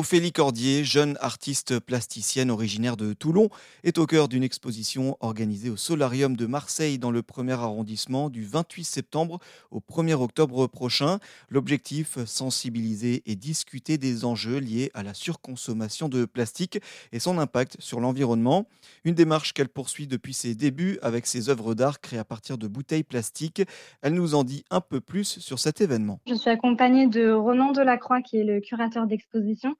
Ophélie Cordier, jeune artiste plasticienne originaire de Toulon, est au cœur d'une exposition organisée au Solarium de Marseille dans le premier arrondissement du 28 septembre au 1er octobre prochain. L'objectif, sensibiliser et discuter des enjeux liés à la surconsommation de plastique et son impact sur l'environnement. Une démarche qu'elle poursuit depuis ses débuts avec ses œuvres d'art créées à partir de bouteilles plastiques. Elle nous en dit un peu plus sur cet événement. Je suis accompagnée de Ronan Delacroix qui est le curateur d'exposition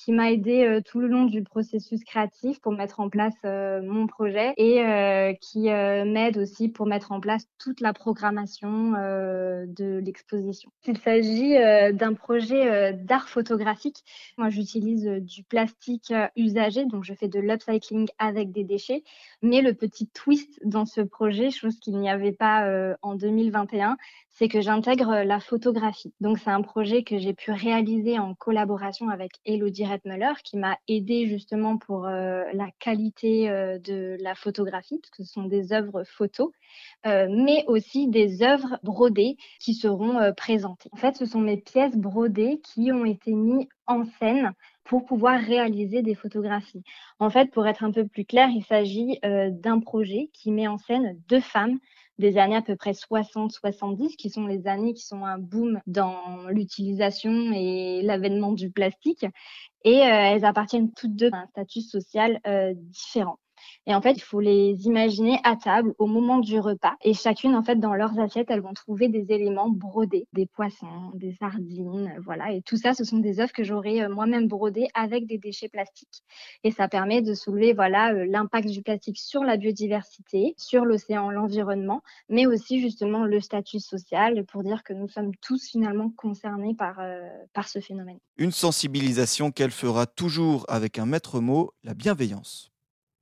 qui m'a aidé euh, tout le long du processus créatif pour mettre en place euh, mon projet et euh, qui m'aide aussi pour mettre en place toute la programmation de l'exposition. Il s'agit d'un projet d'art photographique. Moi, j'utilise du plastique usagé, donc je fais de l'upcycling avec des déchets. Mais le petit twist dans ce projet, chose qu'il n'y avait pas en 2021, c'est que j'intègre la photographie. Donc c'est un projet que j'ai pu réaliser en collaboration avec Elodie Redmuller qui m'a aidé justement pour euh, la qualité euh, de la photographie parce que ce sont des œuvres photos, euh, mais aussi des œuvres brodées qui seront présentées. En fait, ce sont mes pièces brodées qui ont été mises en scène pour pouvoir réaliser des photographies. En fait, pour être un peu plus clair, il s'agit d'un projet qui met en scène deux femmes des années à peu près 60-70, qui sont les années qui sont un boom dans l'utilisation et l'avènement du plastique. Et euh, elles appartiennent toutes deux à un statut social euh, différent. Et en fait, il faut les imaginer à table au moment du repas. Et chacune, en fait, dans leurs assiettes, elles vont trouver des éléments brodés, des poissons, des sardines, voilà. Et tout ça, ce sont des œuvres que j'aurais euh, moi-même brodées avec des déchets plastiques. Et ça permet de soulever, voilà, euh, l'impact du plastique sur la biodiversité, sur l'océan, l'environnement, mais aussi justement le statut social pour dire que nous sommes tous finalement concernés par, euh, par ce phénomène. Une sensibilisation qu'elle fera toujours avec un maître mot, la bienveillance.